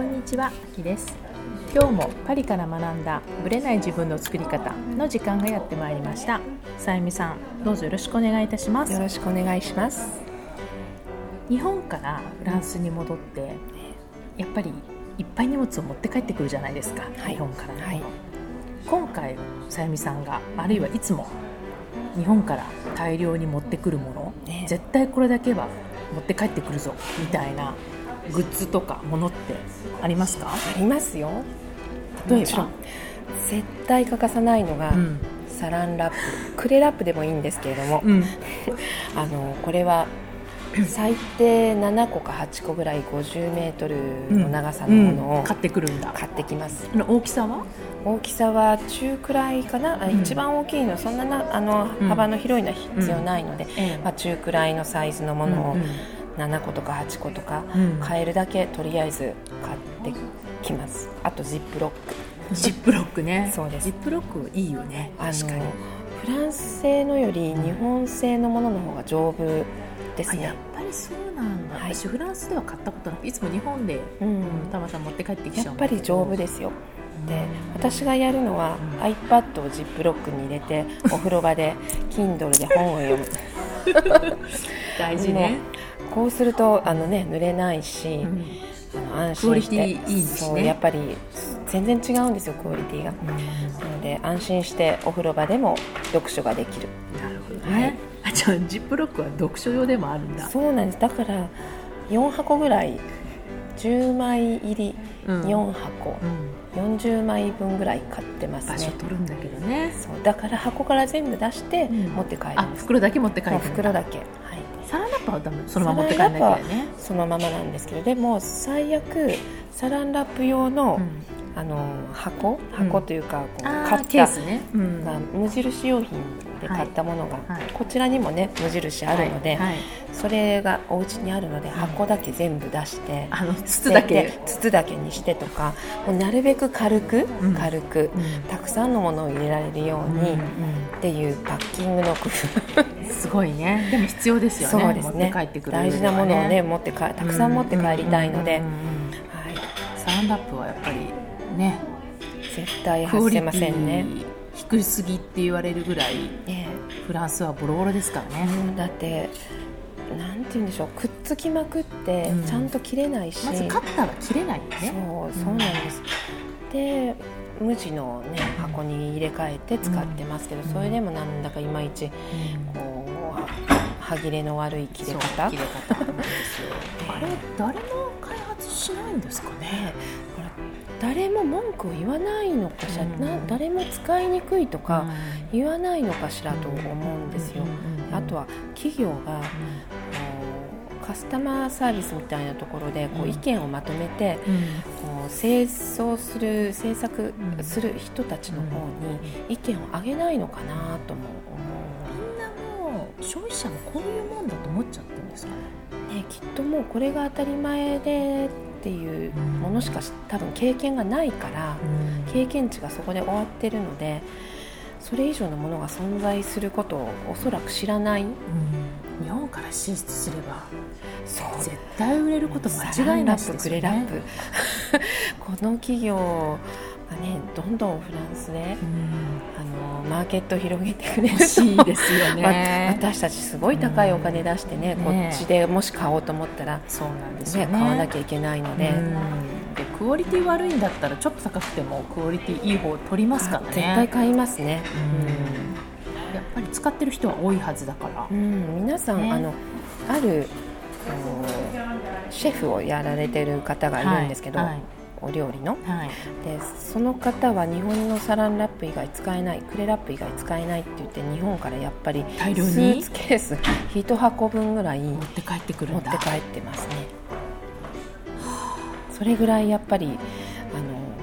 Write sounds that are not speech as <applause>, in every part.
こんにちは、あきです。今日もパリから学んだブレない自分の作り方の時間がやってまいりました。さゆみさん、どうぞよろしくお願いいたします。よろしくお願いします。日本からフランスに戻ってやっぱりいっぱい荷物を持って帰ってくるじゃないですか、はい。日本から。のはい。今回さゆみさんがあるいはいつも日本から大量に持ってくるもの、ね絶対これだけは持って帰ってくるぞみたいなグッズとかものってありますか？ありますよ。例えば？絶対欠かさないのが、うん。サランラップ。クレラップでもいいんですけれども、うん。<laughs> あのこれは最低7個か8個ぐらい50メートルの長さのものをうん。買ってくるんだ。買ってきます、大きさは？大きさは中くらいかな、あうん。一番大きいのそんななあのうん。幅の広いのは必要ないので、ええまあ、中くらいのサイズのものをうん7個とか8個とかうん。買えるだけとりあえず買ってきます。あとジップロック。ジップロックね。そうです。ジップロックいいよね。あの確かに。フランス製のより日本製のものの方が丈夫ですね。あやっぱりそうなんだ、はい。私フランスでは買ったことなくいつも日本で、うん。たまたま持って帰ってきちゃやうんだけど。っぱり丈夫ですよ。で私がやるのは、うん。iPad をジップロックに入れてお風呂場で Kindle で本を読む。<laughs> 大事ね、こうするとあの、ね、濡れないし、うん。あの安心して。ティいいですね。そうやっぱり全然違うんですよクオリティが。なので安心してお風呂場でも読書ができる。なるほどね、はい。あじゃあジップロックは読書用でもあるんだ。そうなんです。だから4箱ぐらい10枚入りうん。4箱、うん、40枚分ぐらい買ってます場所ね取るんだけどね。そうだから箱から全部出してうん。持って帰るあん袋だけ持って帰る袋だけ、はい、サランラップはダメそのまま持って帰んなきゃね。そのままなんですけどでも最悪サランラップ用の,、うんあの箱？箱というか、こう買った。ケースね、うん。が無印良品で買ったものが、はい。はい。こちらにもね無印あるので、はい。はい。それがお家にあるので箱だけ全部出して、あの筒だけ。で筒だけにしてとかもうなるべく軽く、うん。軽く、うん。たくさんのものを入れられるように、うんっていうパッキングの工夫。うんすごいね。でも必要ですよね。そうですね。持って帰ってくる大事なものをね持ってかたくさん持って帰りたいので、はい、サランラップはやっぱりね。絶対外せませんね、ィ低すぎって言われるぐらいねフランスはボロボロですからね。うんだってなんて言うんでしょうくっつきまくってうん。ちゃんと切れないし、まずカッターは切れないよそうねそうなんです、で無地の、ね、箱に入れ替えて使ってますけど、うん。それでもなんだかいまいちうん。こう歯切れの悪い切れ方。切れ方なんですよ。<laughs> あれ誰も開発しないんですかね誰も文句を言わないのかしら、うん。な誰も使いにくいとかうん。言わないのかしらと思うんですよ、あとは企業がカスタマーサービスみたいなところでこううん。意見をまとめてこう製造する制作うん。する人たちの方に意見をあげないのかなともみんなもう消費者もこういうもんだと思っちゃってるんですかね、きっともうこれが当たり前でっていうものしかし多分経験がないから経験値がそこで終わってるのでそれ以上のものが存在することをおそらく知らない。うん。日本から進出すればそう。絶対売れること間違いなしですよね。<laughs> この企業がねどんどんフランスでうん。あのマーケットを広げてくれる欲しいですよわね私たちすごい高いお金出してね、うん。こっちでもし買おうと思ったら、そうなんですよね、ね買わなきゃいけないので、うん。でクオリティ悪いんだったらちょっと高くてもクオリティいい方を取りますからね。絶対買いますね、うん。やっぱり使ってる人は多いはずだから。うん。うん皆さん、ね。あのあるあのシェフをやられてる方がいるんですけど、はいお料理の。はい。でその方は日本のサランラップ以外使えないクレラップ以外使えないって言って日本からやっぱり大量に？スーツケース1箱分ぐらい持って帰ってくるんだ。持って帰ってますね。それぐらいやっぱりあの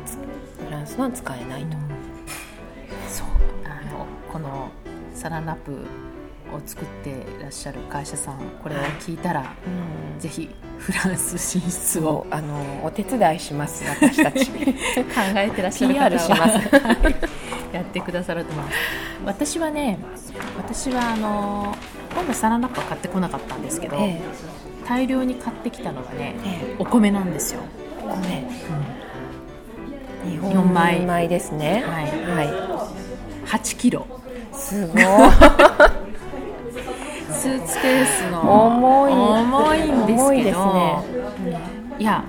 つフランスは使えないと、そう。あのこのサランラップを作ってらっしゃる会社さんこれを聞いたら、うん。ぜひフランス進出を。あのお手伝いします私たち。<laughs> 考えてらっしゃる方は。やってくださると思います。私はね私はあの今度サランラップは買ってこなかったんですけど、え大量に買ってきたのがねええ。お米なんですよ。え米。日日本米米ですね。はい。は8キロ。いすごいスーツケースの。重い。重いんですけど。ね。いや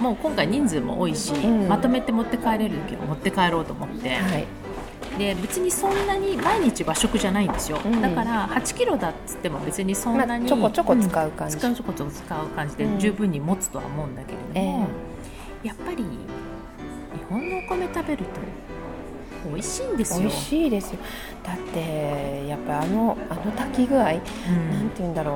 もう今回人数も多いし、ん。まとめて持って帰れるけど持って帰ろうと思って、はい。で別にそんなに毎日和食じゃないんですよ、うん。だから8キロだっつっても別にそんなに、まあちょこちょこ使う感じ。ん使うちょこちょこ使う感じでうん。十分に持つとは思うんだけれども、え。やっぱり日本のお米食べると美味しいんですよ。美味しいですよ。だってやっぱあのあの炊き具合、なんて言うんだろう。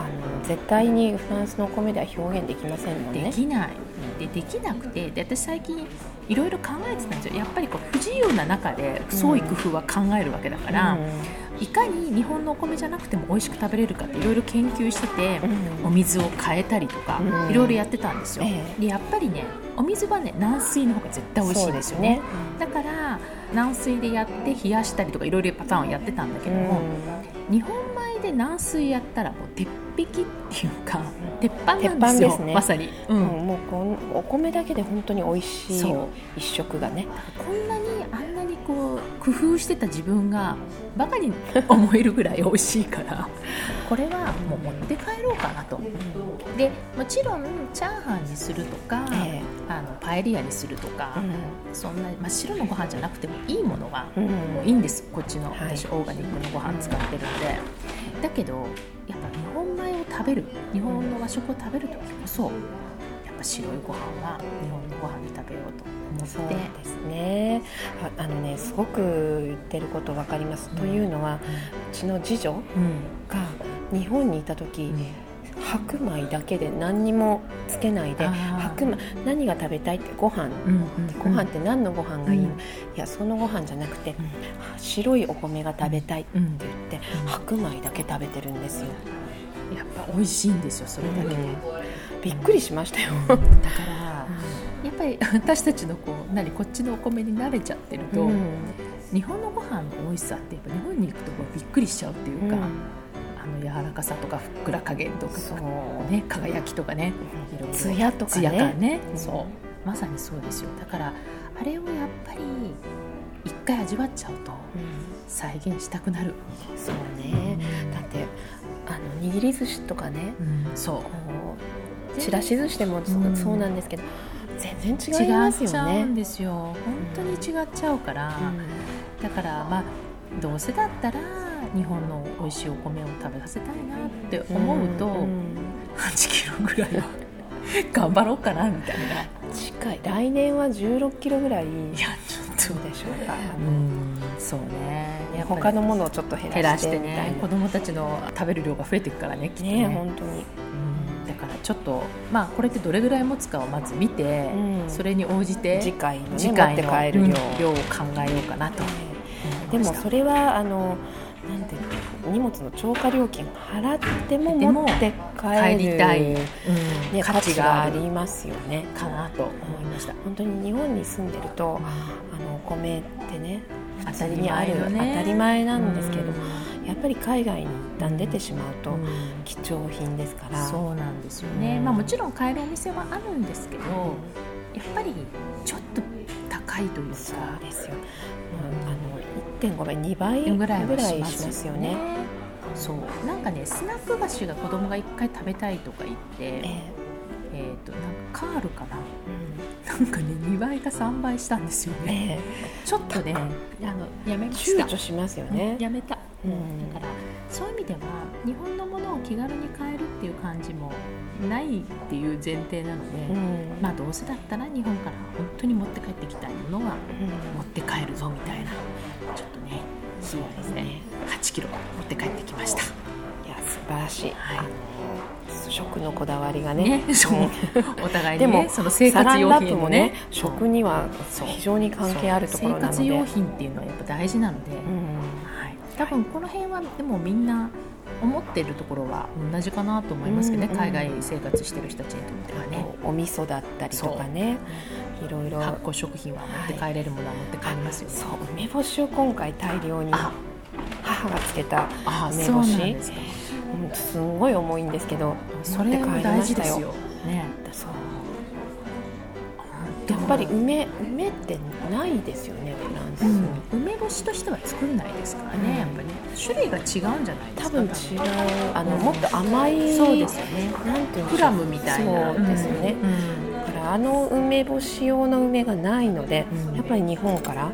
あの絶対にフランスのお米では表現できませんもんね。できない。でできなくてで私最近いろいろ考えてたんですよ。やっぱりこう不自由な中で創意工夫は考えるわけだから、いかに日本のお米じゃなくても美味しく食べれるかっていろいろ研究してて、うん。お水を変えたりとかうん。いろいろやってたんですよ、ええ。でやっぱりねお水はね軟水の方が絶対美味しいんですよねだから軟水でやって冷やしたりとかいろいろパターンをやってたんだけども、日本米で軟水やったらもう鉄壁っていうか鉄板なんですよですね。まさに、ううん。んもうこんお米だけで本当に美味しい一食がね。こんなにあんなにこう工夫してた自分がバカに思えるぐらい美味しいから <laughs> これはもう持って帰ろうかなと。でもちろんチャーハンにするとか、ええ。あのパエリアにするとか、そんな真っ白のご飯じゃなくてもいいものはうん。もういいんです。こっちのはい。私オーガニックのご飯使ってるんで、だけどやっ食べる。日本の和食を食べる時こそやっぱ白いご飯は日本のご飯に食べようと思そうって。ですね。ああのねすごく言ってること分かります、というのはうちの次女うん。が日本にいた時、白米だけで何にもつけないで白米何が食べたいってご飯。うんご飯って何のご飯がいいの、うん。いやそのご飯じゃなくて、白いお米が食べたいって言って、うん。白米だけ食べてるんですよ、やっぱ美味しいんですよそれだけ。で、びっくりしましたよ、だからやっぱり私たちのこう何こっちのお米に慣れちゃってると、うん。日本のご飯の美味しさってやっぱ日本に行くとこうびっくりしちゃうっていうか、あの柔らかさとかふっくら加減とかね輝きとかねいろいろツヤとかね。ね、うん。そう。まさにそうですよ。だからあれをやっぱり一回味わっちゃうと再現したくなる、そうね。だってあの握り寿司とかねそう。こう。ちらし寿司でもそうん。そうなんですけど全然違違いますっちゃうよねんですよ。本当に違っちゃうから、だからまあどうせだったら日本の美味しいお米を食べさせたいなって思うと、んん。8キロぐらいは頑張ろうかなみたいな。近い。来年は1 6キロぐらいいやちょっとどうでしょうか、うんそうね。他のものをちょっと減減らしてね。子供たちの食べる量が増えていくからねきっとね。ね本当に。うん。だからちょっとまあこれってどれぐらい持つかをまず見て、うん。それに応じて次回のね次回の量、を考えようかなと。でもそれはあのなんていうの？荷物の超過料金払っても持って帰りたい、うん。ね、価価値がありますよね。かなと思いました、本当に日本に住んでるとあのお米ってね当たりにある当たり前なんですけど、うん。やっぱり海外に一旦出てしまうとうん。貴重品ですから、そうなんですよね、うん。まあ、もちろん買えるお店はあるんですけど、やっぱりちょっと高いというか。そうですよ、うん、あの1.5倍2倍ぐらいはしまますすよよね。ね。そう。なんかねスナック菓子が子供が一回食べたいとか言って、ええ。ー、となんかカールかな。えなんかね2倍か3倍したんですようんね、えちょっとねあのやめえました。躊躇しますよね。やめた、うん。だからそういう意味では日本のものを気軽に買えるっていう感じもないっていう前提なので、うん。まあどうせだったら日本から本当に持って帰ってきたいものはうん。持って帰るぞみたいなちょっとねそうですね。8キロ持って帰ってきました。いや素晴らしい、はい。食のこだわりがね。ね <laughs> お互いでもにねその生活用ラップもね品もね食には非常に関係あるところなので。生活用品っていうのはやっぱ大事なので、うん。はい、多分この辺はでもみんな思ってるところは同じかなと思いますけどね、うん海外生活してる人たちにとってはね。お味噌だったりとかね。いろいろ。発酵食品は持って帰れるものは持って帰りますよね、そう。梅干しを今回大量にあ。母がつけた梅干し。ですか。うんすんごい重いんですけどそれも大事ですよ。ね。そうやっぱり梅梅ってないですよねフランス。に、うん、梅干しとしては作んないですからね、うん、やっぱり。ね種類が違うんじゃないですか多分違うあの、もっと甘いそうですよね。なんていうプラムみたいな。そうですよね、だからあの梅干し用の梅がないので、やっぱり日本から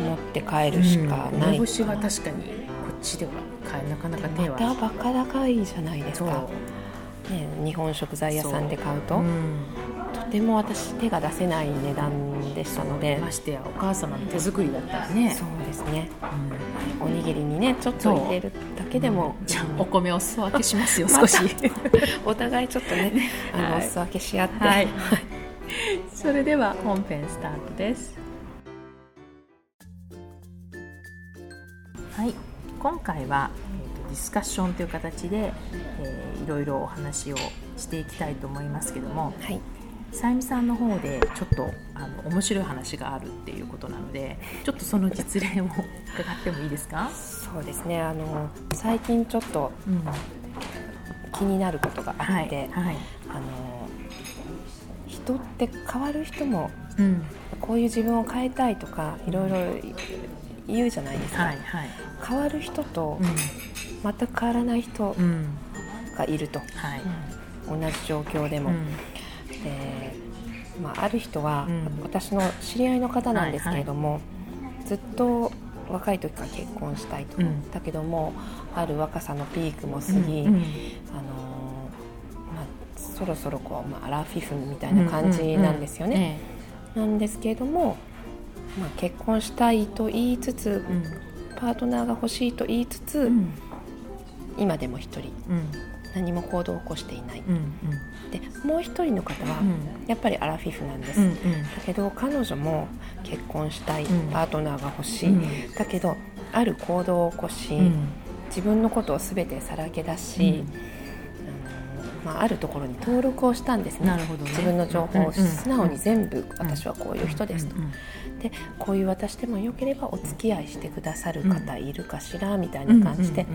持って帰るしかない、梅干しは確かにこっちでは買えなかなか手は。またバカ高いじゃないですか。ね、日本食材屋さんで買うと、うても私手が出せない値段でしたので。ましてやお母様の手作りだったらね。そうですね、うん、おにぎりにねちょっと入れるだけでも、じゃあお米お裾分けしますよ少し。お互いちょっとね <laughs> あの、はい、お裾分けし合って、はい、それでは本編スタートです。はい。今回はディスカッションという形で、えー、いろいろお話をしていきたいと思いますけども、はい、さゆみさんの方でちょっとあの面白い話があるっていうことなのでちょっとその実例を伺ってもいいですか？そうですね。あの最近ちょっと、うん、気になることがあって、はいはい、あの人って変わる人も、うん、こういう自分を変えたいとかいろいろ言うじゃないですか、はいはい、変わる人と、全く変わらない人がいると、はい、同じ状況でも。でまあ、ある人は、私の知り合いの方なんですけれども、はいはい、ずっと若い時から結婚したいと、うん、だけどもある若さのピークも過ぎ、うんうん、あのまあ、そろそろこう、まあ、アラフィフみたいな感じなんですよね。なんですけれども、まあ、結婚したいと言いつつ、うん、パートナーが欲しいと言いつつ、今でも一人、何も行動を起こしていない、うんうん、でもう一人の方は、やっぱりアラフィフなんです、うんうん、だけど彼女も結婚したい、パートナーが欲しい、だけどある行動を起こし、自分のことを全てさらけ出し、まあ、あるところに登録をしたんですね。なるほど、ね、自分の情報を素直に全部、私はこういう人ですと、でこういう私でもよければお付き合いしてくださる方いるかしらみたいな感じで、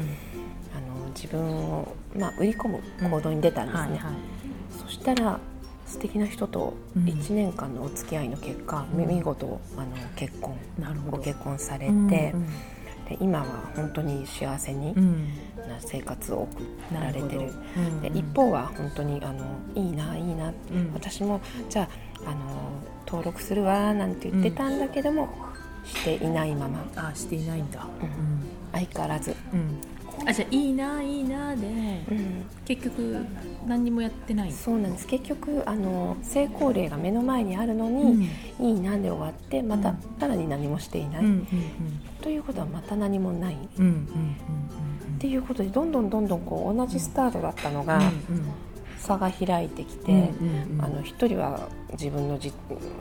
自分を、まあ、売り込む行動に出たんですね、うんはいはい、そしたら素敵な人と1年間のお付き合いの結果、うん、見事あの結婚ご結婚されて、うんうん、で今は本当に幸せにな生活を送られてる、うんうん、で一方は本当にあのいいないいな、うん、私もじゃああの登録するわなんて言ってたんだけども、していないまま。あしていないんだ、相変わらず、あじゃあいいないいなで、うん、結局何にもやってない。そうなんです。結局あの成功例が目の前にあるのに、うん、いいなで終わってまた、さらに何もしていない、うんうんうん、ということはまた何もない、うんうんうんうん、っていうことでどんどんどんどんこう同じスタートだったのが、うんうん、差が開いてきて、うんうんうん、あの一人は自分のじ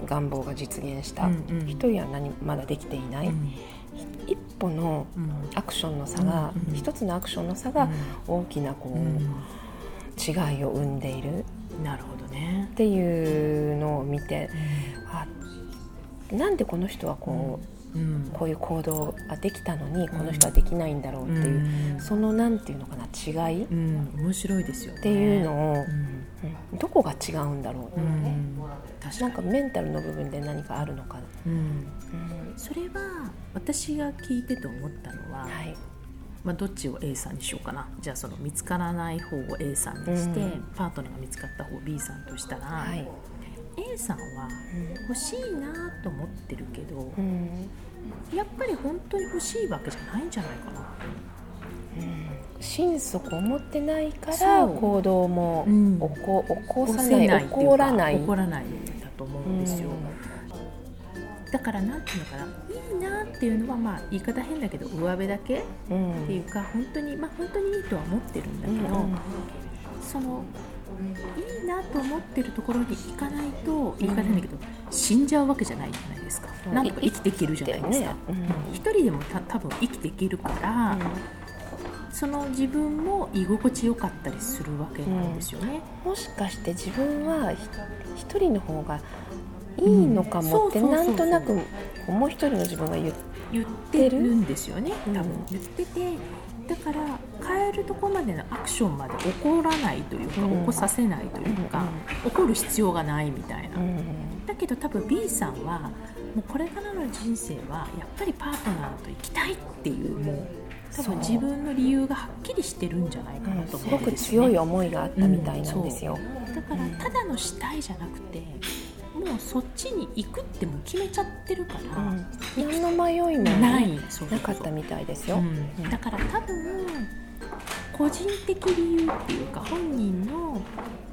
願望が実現した。一、うんうん、人は何まだできていない。一歩のアクションの差が、うん、一つのアクションの差が大きなこう、うん、違いを生んでいる。なるほどね。っていうのを見て、うん、あなんでこの人はこう、うん、こういう行動ができたのにこの人はできないんだろうっていう、そのなんていうのかな違い、面白いですよ、ね、っていうのを、どこが違うんだろう、うん、なんかメンタルの部分で何かあるのかな、うん。うん、それは私が聞いてて思ったのは、はい、まあ、どっちを A さんにしようかな。じゃあその見つからない方を A さんにして、パートナーが見つかった方を B さんとしたら、はい、A さんは欲しいなと思ってるけど、やっぱり本当に欲しいわけじゃないんじゃないかな。心底思ってないから行動も起こ,、起こさない起こらない。起こらないだと思うんですよ、うん、だからなんていうのかな。いいなっていうのはまあ言い方変だけど上辺だけっていうか、本当にまあ本当にいいとは思ってるんだけど、うん、そのいいなと思ってるところに行かないと言い方変だけど、死んじゃうわけじゃないじゃないですか、なんとか生きていけるじゃないですか、一、人でもた多分生きていけるから、その自分も居心地よかったりするわけなんですよね、うん、もしかして自分は一人の方がいいのかもってなんとなくもう一人の自分が言ってる？んですよね。多分。言っててだから変えるとこまでのアクションまで起こらないというか、うん、起こさせないというか、うん、起こる必要がないみたいな、うん、だけど多分 B さんはもうこれからの人生はやっぱりパートナーと行きたいっていうもう多分自分の理由がはっきりしてるんじゃないかなと思うんです、ね、すごく強い思いがあったみたいなんですよ、う。ん、だからただのしたいじゃなくてもうそっちに行くっても決めちゃってるから、うん、何の迷いもない。なかったみたいですよ、うん、だから多分個人的理由っていうか本人の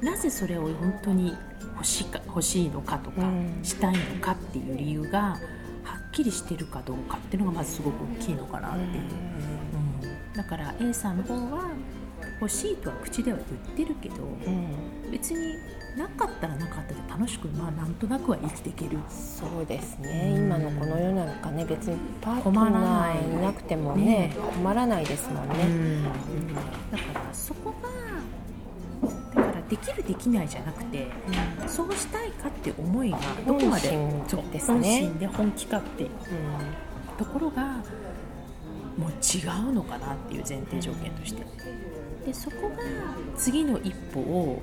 なぜそれを本当に欲しか欲しいのかとか、したいのかっていう理由がはっきりしてるかどうかっていうのがまずすごく大きいのかなっていう、うん、だから A さんの方は欲しいとは口では言ってるけど、別になかったらなかったで楽しくまあなんとなくは生きていける。そうですね、今のこの世の中ね別にパートナーい。なくてもね、ね、困らないですもんね、うん、だからそこがだからできるできないじゃなくて、うん、そうしたいかって思いがどこまで本です、ね、本心で本気かっていう、ところがもう違うのかなっていう前提条件として。でそこが次の一歩を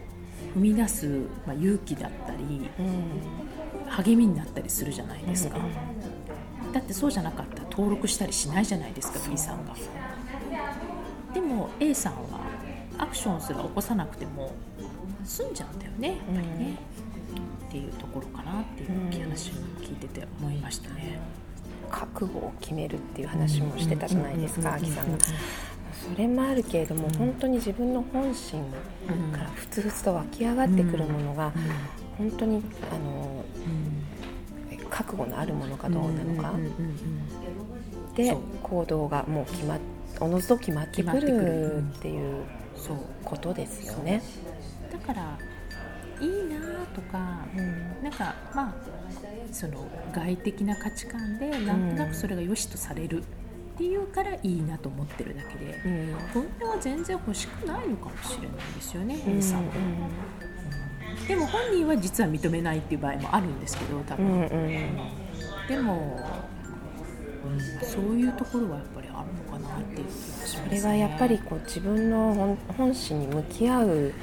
踏み出す、まあ、勇気だったり、うん、励みになったりするじゃないですか、うん、だってそうじゃなかったら登録したりしないじゃないですか B さんが。でも A さんはアクションすら起こさなくても済んじゃうんだよねやっぱりね、うん、っていうところかなっていう話を聞いてて思いましたね、覚悟を決めるっていう話もしてたじゃないですか、あきさんが。それもあるけれども、うん、本当に自分の本心からふつふつと湧き上がってくるものが、本当にあの、覚悟のあるものかどうなのか、で行動がもう決まおのずと決まってくるっていうことですよね。だからいいなとか、うん、なんかまあその外的な価値観でなんとなくそれが良しとされるっていうからいいなと思ってるだけで、うん、本当は全然欲しくないのかもしれないですよね、うん、さんは、うん、でも本人は実は認めないっていう場合もあるんですけど多分、うんうん、でも、そういうところはやっぱりあるのかなっていう気がします、ね、それがやっぱりこう自分の本心に向き合う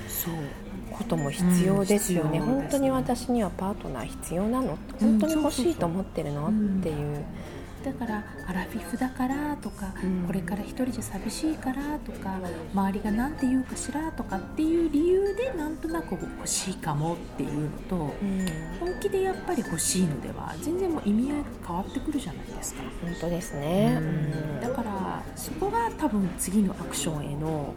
ことも必要ですよね,、本当に私にはパートナー必要なの？本当に欲しいと思ってるの、っていう。だからアラフィフだからとか、うん、これから一人じゃ寂しいからとか周りが何て言うかしらとかっていう理由でなんとなく欲しいかもっていうのと、うん、本気でやっぱり欲しいのでは全然もう意味合いが変わってくるじゃないですか。本当ですね、うん、だからそこが多分次のアクションへの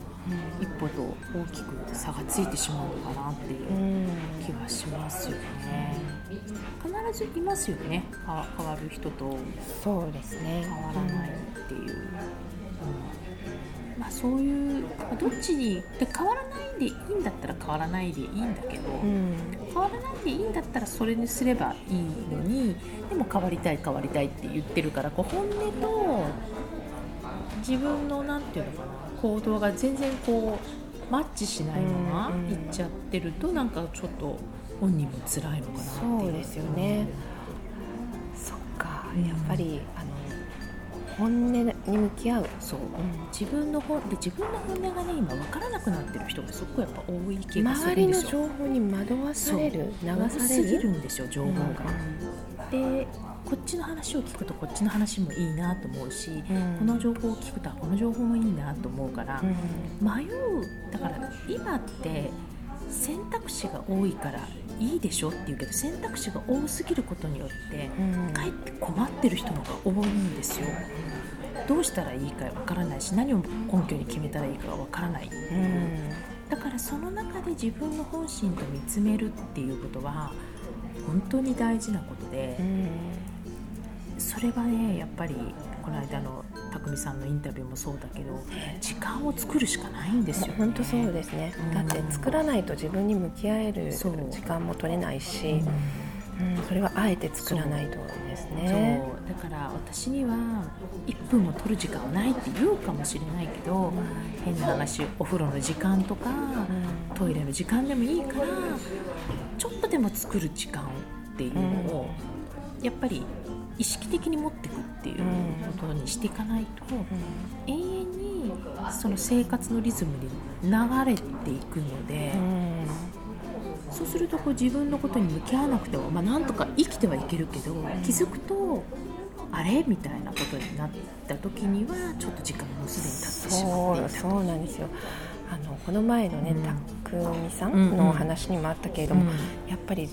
一歩と大きく差がついてしまうのかなっていう気がしますよね。必ずいますよね。変わる人と。そうですね。変わらないっていう、うん、まあ、そういうどっちにで変わらないでいいんだったら変わらないでいいんだけど、うん、変わらないでいいんだったらそれにすればいいのにでも変わりたい変わりたいって言ってるからこう本音と自分の何て言うのかな行動が全然こうマッチしないままいっちゃってるとなんかちょっと本人も辛いのかなそうですよね、そっか。やっぱり、本音に向き合う。そう、うん、自分の本で自分の本音がね今分からなくなってる人がすごくやっぱ多い気がするんですよ。周りの情報に惑わされる。流されるんですよ情報が、うん、でこっちの話を聞くとこっちの話もいいなと思うし、うん、この情報を聞くとこの情報もいいなと思うから、迷う。だから今って選択肢が多いからいいでしょって言うけど選択肢が多すぎることによって、かえって困ってる人の方が多いんですよ。どうしたらいいかわからないし何を根拠に決めたらいいかわからない、うん、だからその中で自分の本心と見つめるっていうことは本当に大事なことで、うん、それはねやっぱりこの間の匠さんのインタビューもそうだけど時間を作るしかないんですよ、ね、本当そうですね、うん、だって作らないと自分に向き合える時間も取れないし、うん、それはあえて作らないとですね。だから私には1分も取る時間はないって言うかもしれないけど、変な話お風呂の時間とか、トイレの時間でもいいからちょっとでも作る時間っていうのを、やっぱり意識的に持っていくっていうことにしていかないと、永遠にその生活のリズムに流れていくので、そうするとこう自分のことに向き合わなくても、まあ、なんとか生きてはいけるけど、気づくとあれみたいなことになった時にはちょっと時間もすでに経ってしまっていたそうなんですよ。あのこの前のね、うん、たくみさんの話にもあったけれども、うん、やっぱり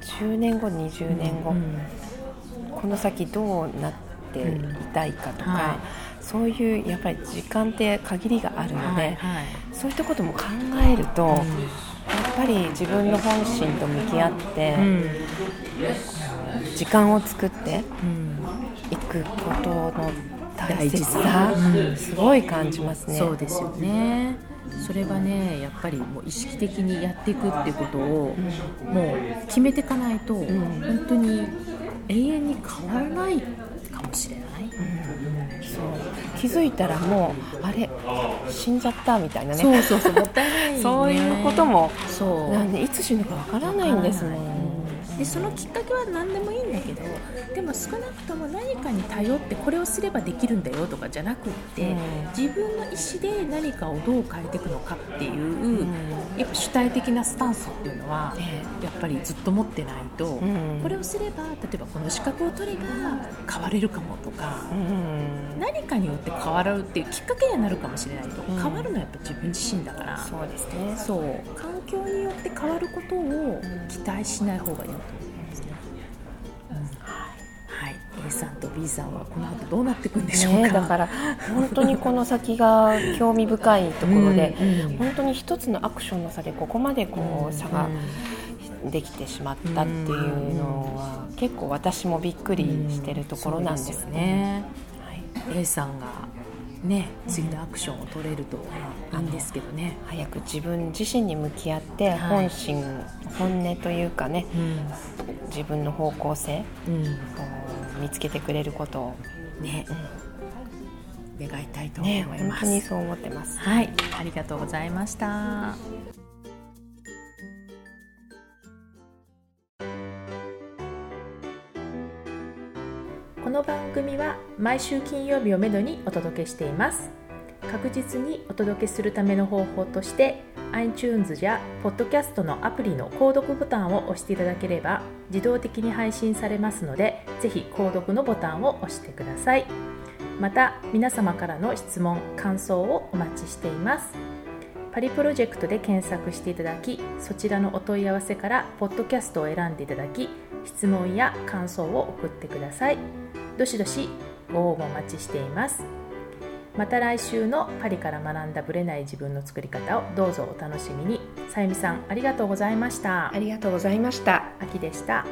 10年後20年後、うん、この先どうなっていたいかとか、はい、そういうやっぱり時間って限りがあるので、はいはい、そういったことも考えると、やっぱり自分の本心と向き合って、時間を作っていくことの大切さ、すごい感じますね。そうですよね。それはねやっぱりもう意識的にやっていくってことを、もう決めていかないと、うん、本当に永遠に変わらないかもしれない、うん、そう。気づいたらもうあれ死んじゃったみたいなね。そうそうそうもったいない、ね、<laughs> そういうことも。そう。なんでいつ死ぬかわからないんですもんでそのきっかけは何でもいいんだけどでも少なくとも何かに頼ってこれをすればできるんだよとかじゃなくって、うん、自分の意思で何かをどう変えていくのかっていう、うん、やっぱ主体的なスタンスっていうのは、やっぱりずっと持ってないと、うん、これをすれば例えばこの資格を取れば変われるかもとか、何かによって変わるっていうきっかけにはなるかもしれないと、変わるのはやっぱ自分自身だから。そうですね。そう。環境によって変わることを期待しない方がいいはい、A さんと B さんはこの後どうなっていくんでしょうか、ね、だから本当にこの先が興味深いところで、本当に一つのアクションの差でここまでこう差ができてしまったっていうのは結構私もびっくりしてるところなんですね。はい、A さんがね、次のアクションを取れるといいんですけどね、早く自分自身に向き合って本心、はい、本音というかね、うん、自分の方向性を見つけてくれることをね、うん、願いたいと思います、ね、本当にそう思ってます。はい。ありがとうございましたの番組は毎週金曜日をめどにお届けしています。確実にお届けするための方法として iTunes や Podcast のアプリの購読ボタンを押していただければ自動的に配信されますのでぜひ購読のボタンを押してください。また皆様からの質問感想をお待ちしています。パリプロジェクトで検索していただきそちらのお問い合わせからポッドキャストを選んでいただき質問や感想を送ってください。どしどしご応募お待ちしています。また来週のパリから学んだブレない自分の作り方をどうぞお楽しみに。さゆみさんありがとうございました。ありがとうございました。秋でした